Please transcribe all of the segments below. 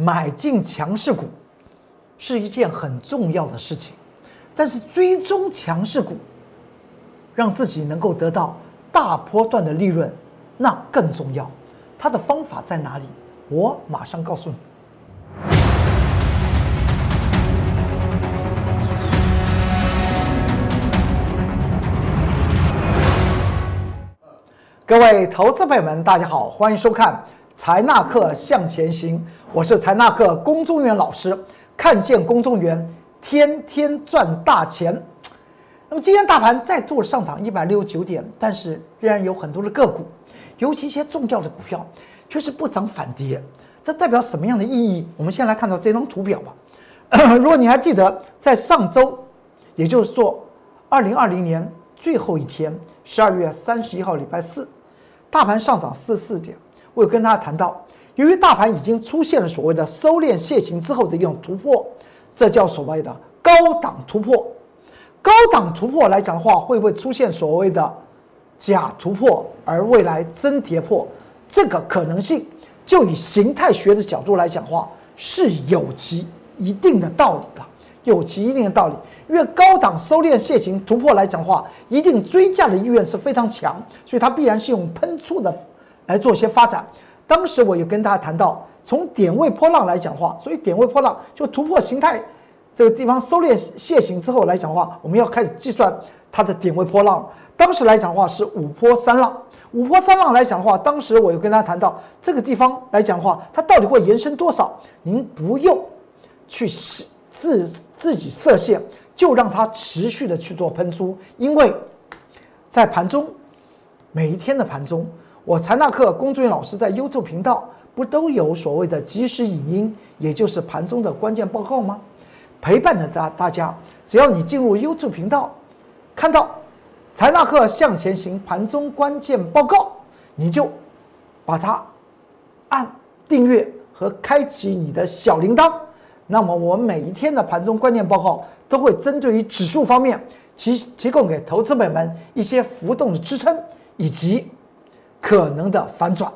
买进强势股是一件很重要的事情，但是追踪强势股，让自己能够得到大波段的利润，那更重要。它的方法在哪里？我马上告诉你。各位投资朋友们，大家好，欢迎收看财纳克向前行，我是财纳克公众员老师，看见公众员，天天赚大钱。那么今天大盘再度上涨一百六十九点，但是仍然有很多的个股，尤其一些重要的股票，却是不涨反跌，这代表什么样的意义？我们先来看到这张图表吧。如果你还记得，在上周，也就是说二零二零年最后一天，十二月三十一号，礼拜四。大盘上涨四四点，我有跟大家谈到，由于大盘已经出现了所谓的收敛楔形之后的一种突破，这叫所谓的高档突破。高档突破来讲的话，会不会出现所谓的假突破，而未来真跌破？这个可能性，就以形态学的角度来讲话，是有其一定的道理的，有其一定的道理。因为高档收敛楔形突破来讲话，一定追价的意愿是非常强，所以它必然是用喷出的来做一些发展。当时我有跟大家谈到，从点位波浪来讲话，所以点位波浪就突破形态这个地方收敛楔形之后来讲话，我们要开始计算它的点位波浪。当时来讲话是五波三浪，五波三浪来讲话，当时我又跟大家谈到这个地方来讲话，它到底会延伸多少？您不用去自自己设限。就让它持续的去做喷出，因为在盘中，每一天的盘中，我财纳克工作人员老师在 YouTube 频道不都有所谓的即时影音，也就是盘中的关键报告吗？陪伴着大大家，只要你进入 YouTube 频道，看到财纳克向前行盘中关键报告，你就把它按订阅和开启你的小铃铛，那么我每一天的盘中关键报告。都会针对于指数方面提提供给投资者们一些浮动的支撑以及可能的反转。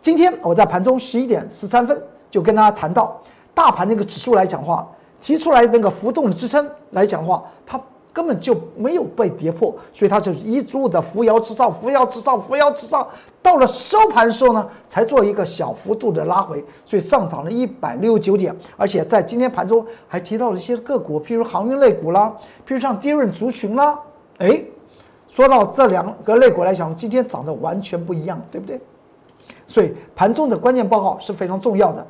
今天我在盘中十一点十三分就跟大家谈到，大盘那个指数来讲话，提出来那个浮动的支撑来讲话，它。根本就没有被跌破，所以它就一路的扶摇直上，扶摇直上，扶摇直上。到了收盘的时候呢，才做一个小幅度的拉回，所以上涨了一百六十九点。而且在今天盘中还提到了一些个股，譬如航运类股啦，譬如像低润族群啦。哎，说到这两个类股来讲，今天涨得完全不一样，对不对？所以盘中的关键报告是非常重要的。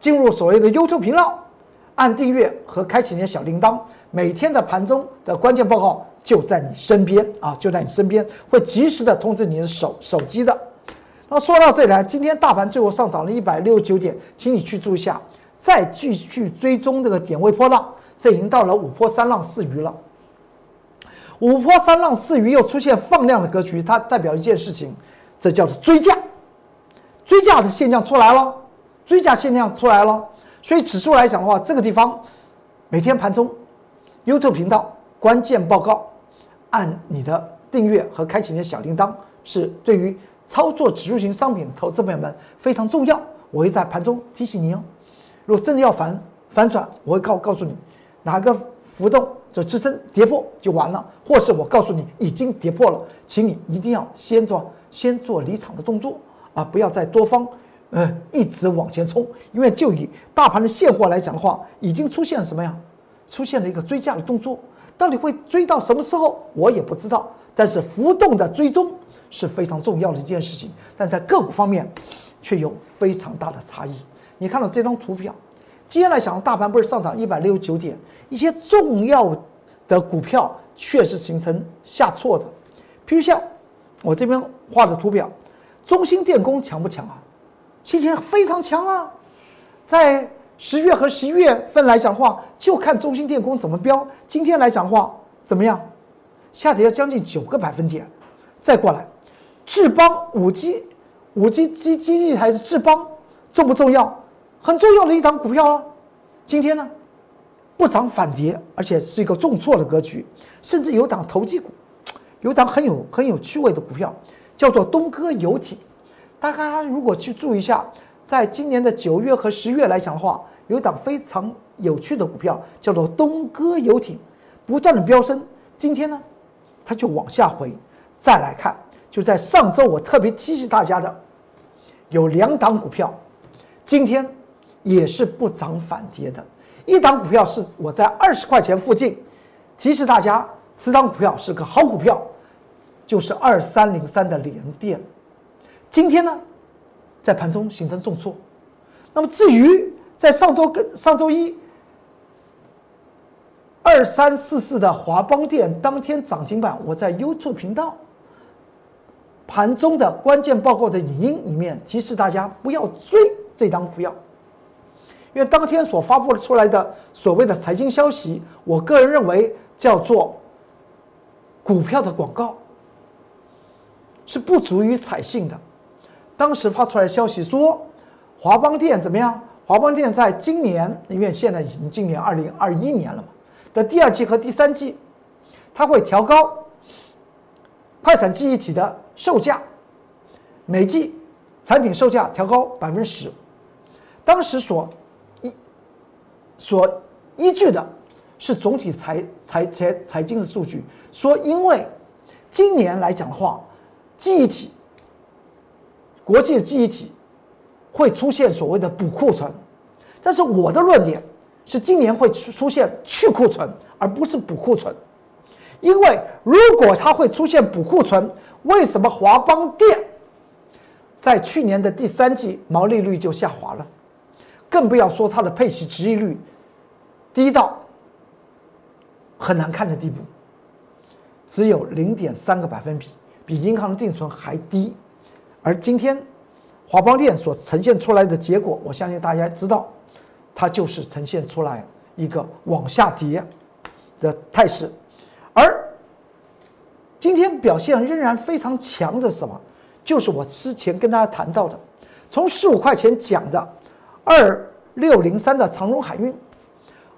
进入所谓的优 e 频道，按订阅和开启你的小铃铛。每天的盘中的关键报告就在你身边啊，就在你身边，会及时的通知你的手手机的。那说到这里来，今天大盘最后上涨了一百六十九点，请你去注意下，再继续追踪这个点位波浪，这已经到了五波三浪四鱼了。五波三浪四鱼又出现放量的格局，它代表一件事情，这叫做追价，追价的现象出来了，追价现象出来了。所以指数来讲的话，这个地方每天盘中。YouTube 频道关键报告，按你的订阅和开启你的小铃铛，是对于操作指数型商品的投资朋友们非常重要。我会在盘中提醒你哦。如果真的要反反转，我会告告诉你哪个浮动这支撑跌破就完了，或是我告诉你已经跌破了，请你一定要先做先做离场的动作啊，不要再多方呃一直往前冲，因为就以大盘的现货来讲的话，已经出现了什么呀？出现了一个追价的动作，到底会追到什么时候，我也不知道。但是浮动的追踪是非常重要的一件事情，但在个股方面却有非常大的差异。你看到这张图表，接下来想，大盘不是上涨一百六十九点，一些重要的股票确实形成下挫的。譬如像我这边画的图表，中芯电工强不强啊？今天非常强啊，在。十月和十一月份来讲话，就看中芯电工怎么标。今天来讲话怎么样？下跌了将近九个百分点。再过来，智邦五 G，五 G 基基地还是智邦，重不重要？很重要的一档股票啊。今天呢，不涨反跌，而且是一个重挫的格局。甚至有档投机股，有档很有很有趣味的股票，叫做东哥游艇。大家如果去注意一下。在今年的九月和十月来讲的话，有档非常有趣的股票叫做东哥游艇，不断的飙升。今天呢，它就往下回。再来看，就在上周我特别提醒大家的，有两档股票，今天也是不涨反跌的。一档股票是我在二十块钱附近提示大家，此档股票是个好股票，就是二三零三的联电。今天呢，在盘中形成重挫。那么至于在上周跟上周一，二三四四的华邦电当天涨停板，我在 YouTube 频道盘中的关键报告的影音里面提示大家不要追这张股票，因为当天所发布出来的所谓的财经消息，我个人认为叫做股票的广告，是不足以采信的。当时发出来消息说，华邦电怎么样？华邦电在今年，因为现在已经今年二零二一年了嘛，的第二季和第三季，它会调高快闪记忆体的售价，每季产品售价调高百分之十。当时所所依据的是总体财财财财经的数据，说因为今年来讲的话，记忆体。国际的记忆体会出现所谓的补库存，但是我的论点是今年会出出现去库存，而不是补库存。因为如果它会出现补库存，为什么华邦电在去年的第三季毛利率就下滑了？更不要说它的配息值益率低到很难看的地步，只有零点三个百分比，比银行的定存还低。而今天，华邦电所呈现出来的结果，我相信大家知道，它就是呈现出来一个往下跌的态势。而今天表现仍然非常强的什么？就是我之前跟大家谈到的，从十五块钱讲的二六零三的长荣海运，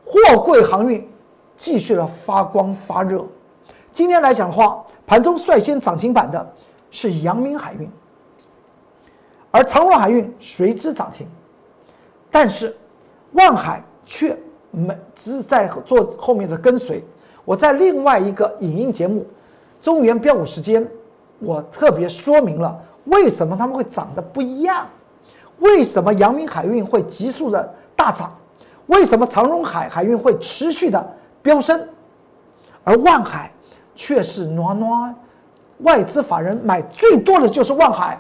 货柜航运继续的发光发热。今天来讲的话，盘中率先涨停板的是阳明海运。而长荣海运随之涨停，但是万海却没只是在做后面的跟随。我在另外一个影音节目《中原标股时间》，我特别说明了为什么他们会涨得不一样，为什么阳明海运会急速的大涨，为什么长荣海海运会持续的飙升，而万海却是暖暖，外资法人买最多的就是万海。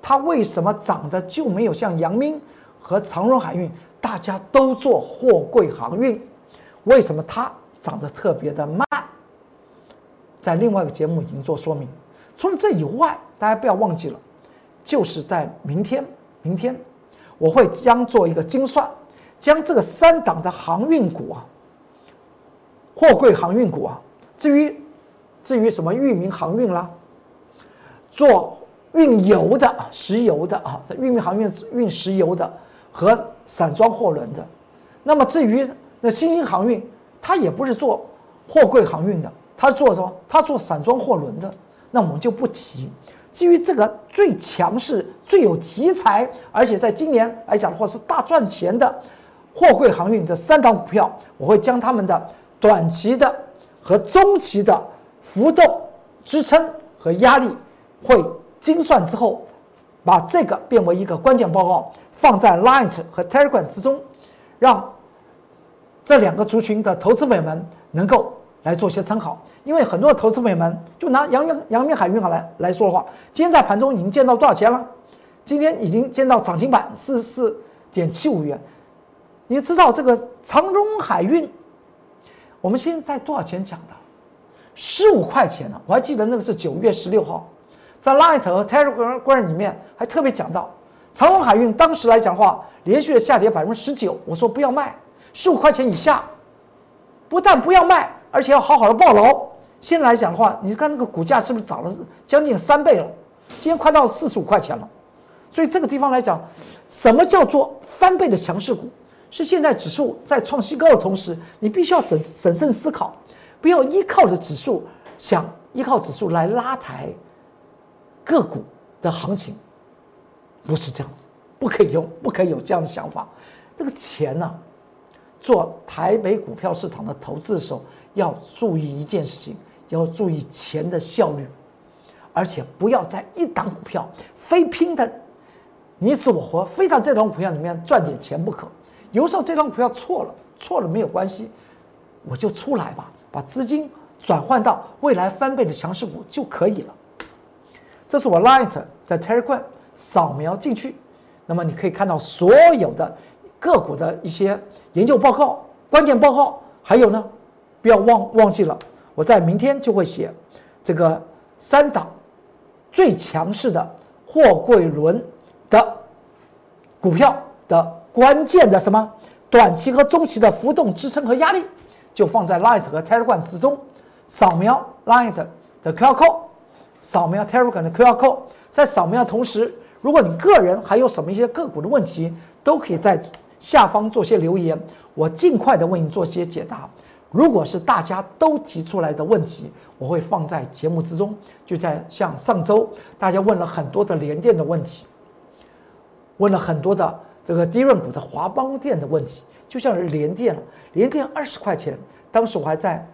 它为什么涨的就没有像阳明和长荣海运，大家都做货柜航运，为什么它涨得特别的慢？在另外一个节目已经做说明。除了这以外，大家不要忘记了，就是在明天，明天我会将做一个精算，将这个三档的航运股啊，货柜航运股啊，至于至于什么域名航运啦，做。运油的啊、石油的啊，在运民航运运石油的和散装货轮的。那么至于那新兴航运，它也不是做货柜航运的，它做什么？它做散装货轮的。那我们就不提。基于这个最强势、最有题材，而且在今年来讲的话是大赚钱的货柜航运这三档股票，我会将他们的短期的和中期的浮动、支撑和压力会。精算之后，把这个变为一个关键报告，放在 Line 和 Telegram 之中，让这两个族群的投资朋友们能够来做些参考。因为很多投资朋友们就拿阳明阳明海运来来说的话，今天在盘中已经见到多少钱了？今天已经见到涨停板四十四点七五元。你知道这个长荣海运，我们现在多少钱讲的？十五块钱呢？我还记得那个是九月十六号。在 Light 和 Telegram 里面还特别讲到，长荣海运当时来讲的话，连续的下跌百分之十九。我说不要卖，十五块钱以下，不但不要卖，而且要好好的抱牢。现在来讲的话，你看那个股价是不是涨了将近三倍了？今天快到四十五块钱了。所以这个地方来讲，什么叫做翻倍的强势股？是现在指数在创新高的同时，你必须要审审慎思考，不要依靠着指数，想依靠指数来拉抬。个股的行情不是这样子，不可以用，不可以有这样的想法。这个钱呢，做台北股票市场的投资的时候，要注意一件事情，要注意钱的效率，而且不要在一档股票非拼的你死我活，非在这档股票里面赚点钱不可。有时候这档股票错了，错了没有关系，我就出来吧，把资金转换到未来翻倍的强势股就可以了。这是我 Light 在 Telegram 扫描进去，那么你可以看到所有的。个股的一些研究报告、关键报告，还有呢，不要忘忘记了，我在明天就会写这个三档最强势的货柜轮的股票的关键的什么短期和中期的浮动支撑和压力，就放在 Light 和 Telegram 之中。扫描 Light 的 QR code，扫描 Telegram 的 QR code，在扫描的同时，如果你个人还有什么一些个股的问题，都可以在。下方做些留言，我尽快的为你做些解答。如果是大家都提出来的问题，我会放在节目之中。就在像上周，大家问了很多的联电的问题，问了很多的这个低润股的华邦电的问题，就像是联电了，联电二十块钱，当时我还在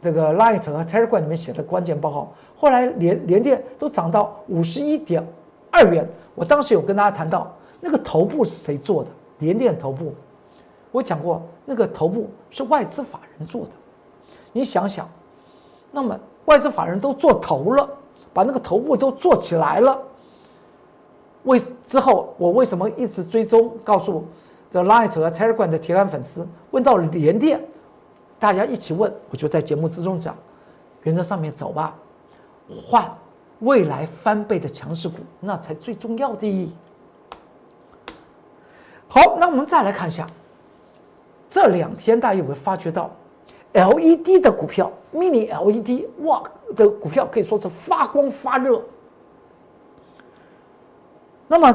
这个 Light 和 Telegram 里面写的关键报告，后来联联电都涨到五十一点二元，我当时有跟大家谈到那个头部是谁做的。联电头部，我讲过，那个头部是外资法人做的。你想想，那么外资法人都做头了，把那个头部都做起来了。为之后，我为什么一直追踪？告诉 The Light 和 Telegram 的铁杆粉丝，问到联电，大家一起问，我就在节目之中讲，原则上面走吧，换未来翻倍的强势股，那才最重要的。好，那我们再来看一下，这两天大家有没有发觉到，LED 的股票，Mini LED，哇，的股票可以说是发光发热。那么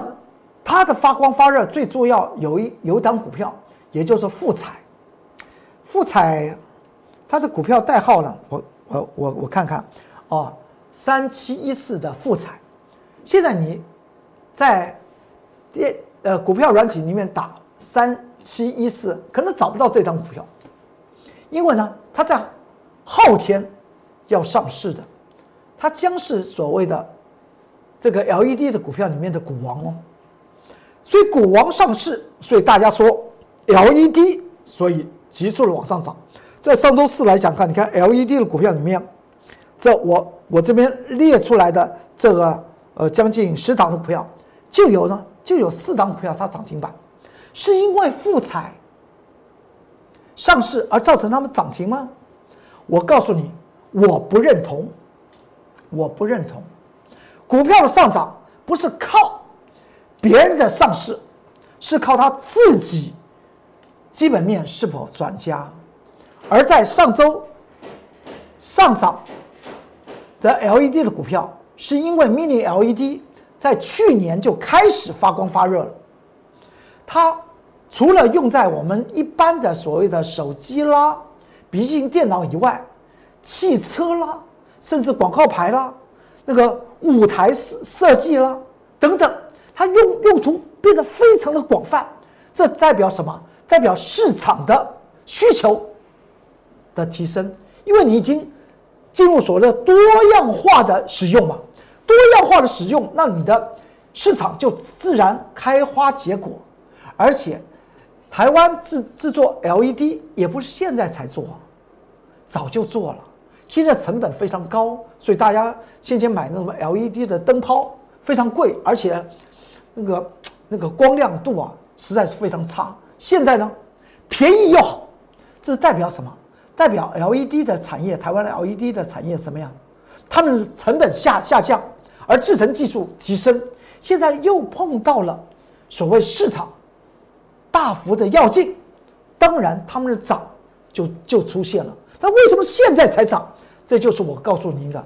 它的发光发热最重要有一有一档股票，也就是富彩，富彩它的股票代号呢，我我我我看看，哦，三七一四的富彩，现在你在电。呃，股票软体里面打三七一四，可能找不到这张股票，因为呢，它在后天要上市的，它将是所谓的这个 LED 的股票里面的股王哦。所以股王上市，所以大家说 LED，所以急速的往上涨。在上周四来讲看，你看 LED 的股票里面，这我我这边列出来的这个呃将近十档的股票，就有呢。就有四档股票它涨停板，是因为富彩上市而造成他们涨停吗？我告诉你，我不认同，我不认同。股票的上涨不是靠别人的上市，是靠他自己基本面是否转佳。而在上周上涨的 LED 的股票，是因为 Mini LED。在去年就开始发光发热了。它除了用在我们一般的所谓的手机啦、笔记本电脑以外，汽车啦，甚至广告牌啦、那个舞台设设计啦等等，它用用途变得非常的广泛。这代表什么？代表市场的需求的提升，因为你已经进入所谓的多样化的使用嘛。多样化的使用，那你的市场就自然开花结果。而且，台湾制制作 LED 也不是现在才做，早就做了。现在成本非常高，所以大家先前买那什么 LED 的灯泡非常贵，而且那个那个光亮度啊实在是非常差。现在呢，便宜又好，这代表什么？代表 LED 的产业，台湾的 LED 的产业怎么样？他们的成本下下降。而制程技术提升，现在又碰到了所谓市场大幅的要进，当然他们的涨就就出现了。那为什么现在才涨？这就是我告诉您的，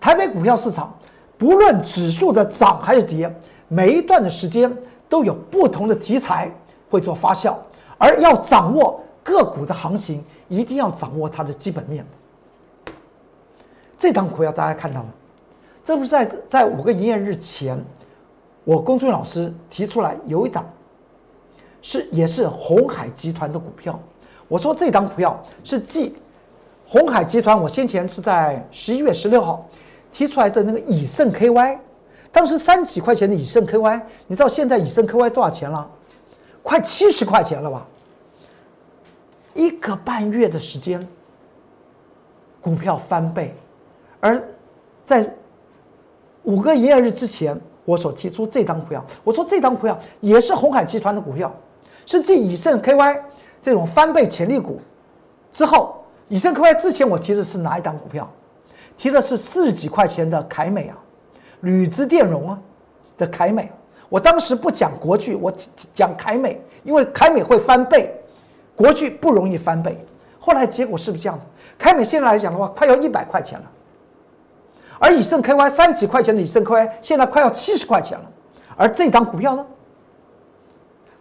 台北股票市场不论指数的涨还是跌，每一段的时间都有不同的题材会做发酵，而要掌握个股的行情，一定要掌握它的基本面。这张股票大家看到了。这不是在在五个营业日前，我龚俊老师提出来有一档是也是红海集团的股票，我说这张股票是继红海集团，我先前是在十一月十六号提出来的那个以盛 KY，当时三几块钱的以盛 KY，你知道现在以盛 KY 多少钱了？快七十块钱了吧？一个半月的时间，股票翻倍，而在五个营业日之前。我所提出这张股票，我说这张股票也是红海集团的股票，是继以盛 KY 这种翻倍潜力股之后，以盛 KY 之前我提的是哪一档股票？提的是四十几块钱的凯美啊，铝资电容啊的凯美。我当时不讲国巨，我讲凯美，因为凯美会翻倍，国巨不容易翻倍。后来结果是不是这样子？凯美现在来讲的话，快要一百块钱了。而以盛 KY 三几块钱的以盛 KY 现在快要七十块钱了，而这张股票呢，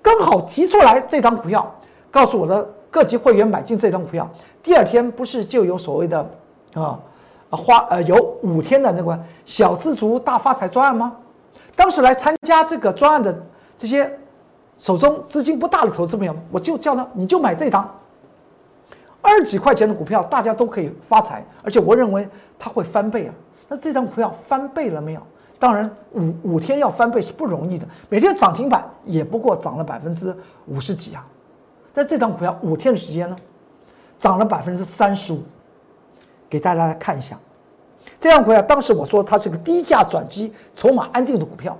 刚好提出来这张股票，告诉我的各级会员买进这张股票，第二天不是就有所谓的啊花呃有五天的那个小资族大发财专案吗？当时来参加这个专案的这些手中资金不大的投资朋友，我就叫他你就买这张二十几块钱的股票，大家都可以发财，而且我认为它会翻倍啊。那这张股票翻倍了没有？当然，五五天要翻倍是不容易的。每天涨停板也不过涨了百分之五十几啊。但这张股票五天的时间呢，涨了百分之三十五。给大家来看一下，这张股票当时我说它是个低价转机、筹码安定的股票。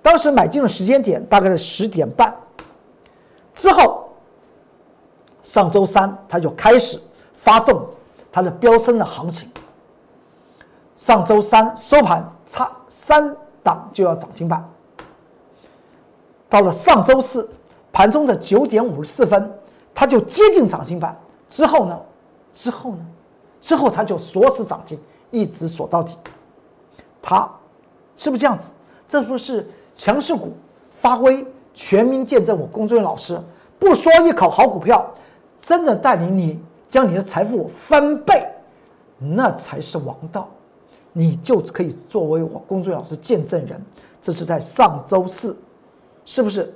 当时买进的时间点大概是十点半之后，上周三它就开始发动它的飙升的行情。上周三收盘差三档就要涨停板，到了上周四盘中的九点五十四分，它就接近涨停板。之后呢？之后呢？之后它就锁死涨停，一直锁到底。它是不是这样子？这不是强势股发挥全民见证我龚俊老师不说一口好股票，真的带领你将你的财富翻倍，那才是王道。你就可以作为我工作老师见证人，这是在上周四，是不是？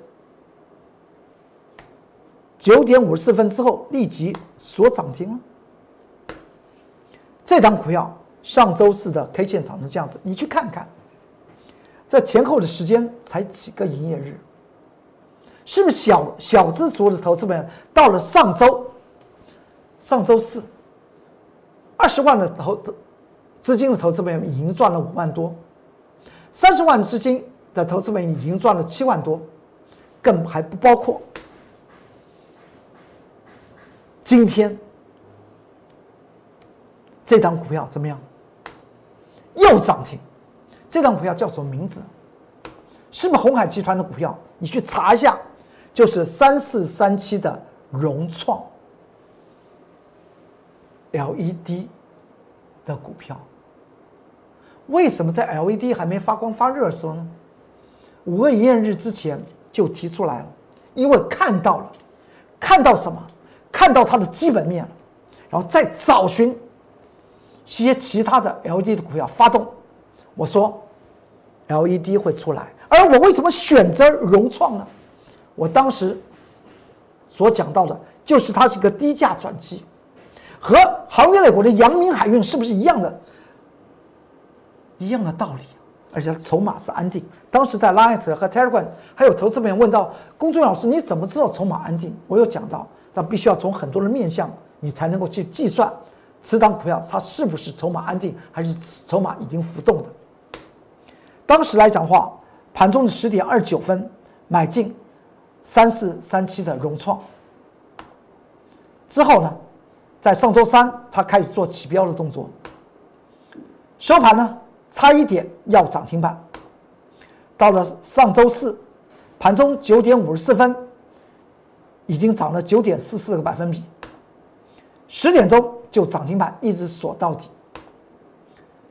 九点五十四分之后立即锁涨停了。这张股票上周四的 K 线涨成这样子，你去看看，这前后的时间才几个营业日，是不是小小资族的投资们到了上周，上周四，二十万的投的。资金的投资朋友已经赚了五万多，三十万资金的投资朋友已经赚了七万多，更还不包括今天这张股票怎么样？又涨停，这张股票叫什么名字？是不是红海集团的股票？你去查一下，就是三四三七的融创 LED。的股票，为什么在 LED 还没发光发热的时候呢？五个营业日之前就提出来了，因为看到了，看到什么？看到它的基本面了，然后再找寻一些其他的 LED 的股票发动。我说 LED 会出来，而我为什么选择融创呢？我当时所讲到的就是它是一个低价转机。和航运类股的阳明海运是不是一样的？一样的道理，而且筹码是安定。当时在 Light 和 Telegram 还有投资朋友问到公众老师，你怎么知道筹码安定？我有讲到，但必须要从很多的面向，你才能够去计算此档股票它是不是筹码安定，还是筹码已经浮动的。当时来讲话，盘中的十点二九分买进三四三七的融创，之后呢？在上周三，它开始做起标的动作，收盘呢差一点要涨停板。到了上周四，盘中九点五十四分，已经涨了九点四四个百分比，十点钟就涨停板，一直锁到底。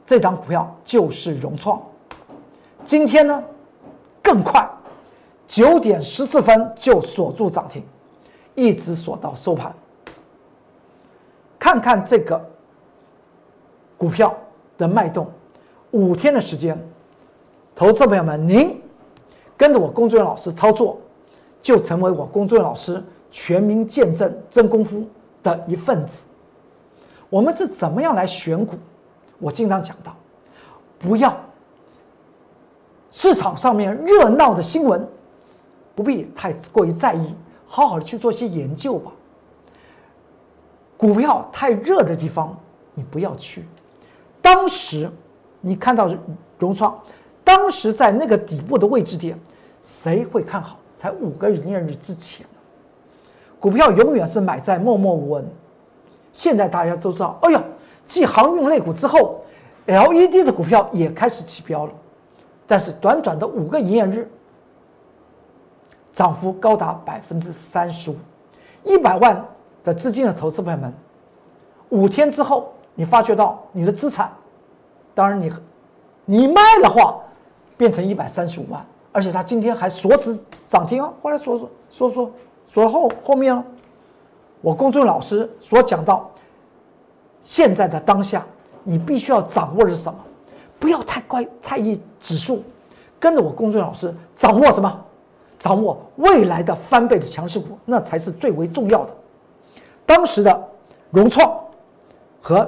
这张股票就是融创，今天呢更快，九点十四分就锁住涨停，一直锁到收盘。看看这个股票的脉动，五天的时间，投资朋友们，您跟着我工作人员老师操作，就成为我工作人员老师全民见证真功夫的一份子。我们是怎么样来选股？我经常讲到，不要市场上面热闹的新闻，不必太过于在意，好好的去做一些研究吧。股票太热的地方，你不要去。当时你看到融创。当时在那个底部的位置点，谁会看好？才五个营业日之前，股票永远是买在默默无闻。现在大家都知道，哎呦，继航运类股之后，LED 的股票也开始起标了。但是短短的五个营业日，涨幅高达百分之三十五，一百万的资金的投资朋友们，五天之后，你发觉到你的资产，当然你，你卖的话。变成一百三十五万，而且它今天还锁死涨停啊！后来锁锁锁锁锁后后面了。我公众老师所讲到，现在的当下，你必须要掌握的是什么？不要太乖太意指数，跟着我公众老师掌握什么？掌握未来的翻倍的强势股，那才是最为重要的。当时的融创和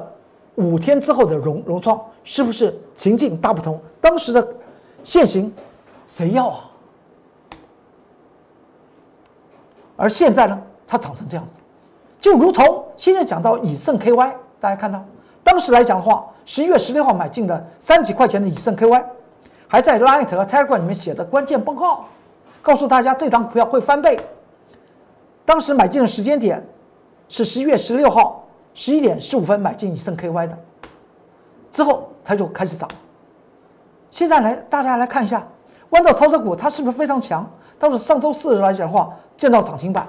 五天之后的融融创，是不是情境大不同？当时的。现行，谁要啊？而现在呢，它长成这样子，就如同现在讲到以盛 KY，大家看到当时来讲的话，十一月十六号买进的三几块钱的以盛 KY，还在 Light 和 Telegram 里面写的关键报告，告诉大家这张股票会翻倍。当时买进的时间点是十一月十六号十一点十五分买进以盛 KY 的，之后它就开始涨。现在来，大家来看一下，弯道超车股它是不是非常强？到了上周四来讲的话，见到涨停板。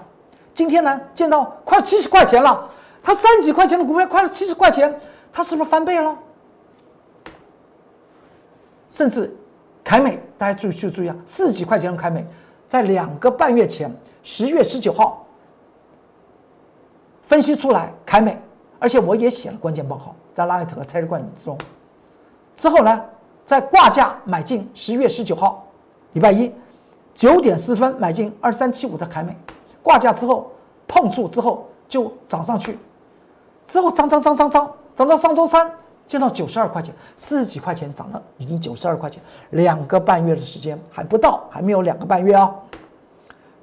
今天呢，见到快七十块钱了。它三几块钱的股票，快了七十块钱，它是不是翻倍了？甚至凯美，大家注意去注意啊，四几块钱的凯美，在两个半月前，十月十九号分析出来凯美，而且我也写了关键报告，在拉 t 和 Telegram 之中。之后呢？在挂价买进，十一月十九号，礼拜一九点四十分买进二三七五的凯美，挂价之后碰触之后就涨上去，之后涨涨涨涨涨涨到上周三见到九十二块钱，四十几块钱涨了，已经九十二块钱，两个半月的时间还不到，还没有两个半月啊。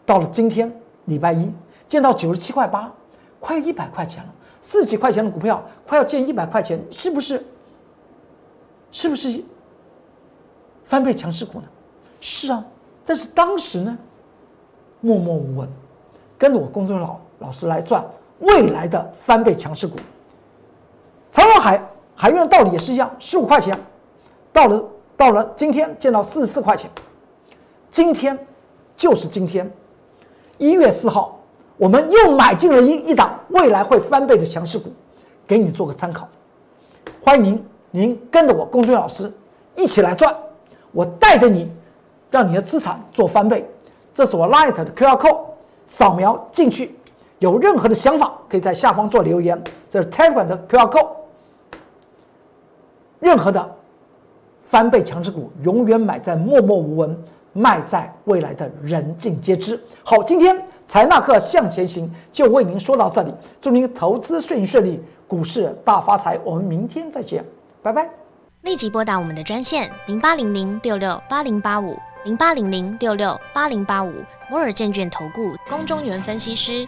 到了今天礼拜一见到九十七块八，快一百块钱了，四十几块钱的股票快要见一百块钱，是不是？是不是？翻倍强势股呢？是啊，但是当时呢，默默无闻，跟着我工作的老老师来赚未来的翻倍强势股。长荣海海运的道理也是一样，十五块钱，到了到了今天见到四十四块钱，今天就是今天，一月四号，我们又买进了一一档未来会翻倍的强势股，给你做个参考。欢迎您，您跟着我龚俊老师一起来赚。我带着你，让你的资产做翻倍。这是我 Light 的 QR code，扫描进去。有任何的想法，可以在下方做留言。这是 Telegram 的 QR code。任何的翻倍强势股，永远买在默默无闻，卖在未来的人尽皆知。好，今天财纳克向前行就为您说到这里。祝您投资顺顺利，股市大发财。我们明天再见，拜拜。立即拨打我们的专线零八零零六六八零八五零八零零六六八零八五摩尔证券投顾龚中原分析师。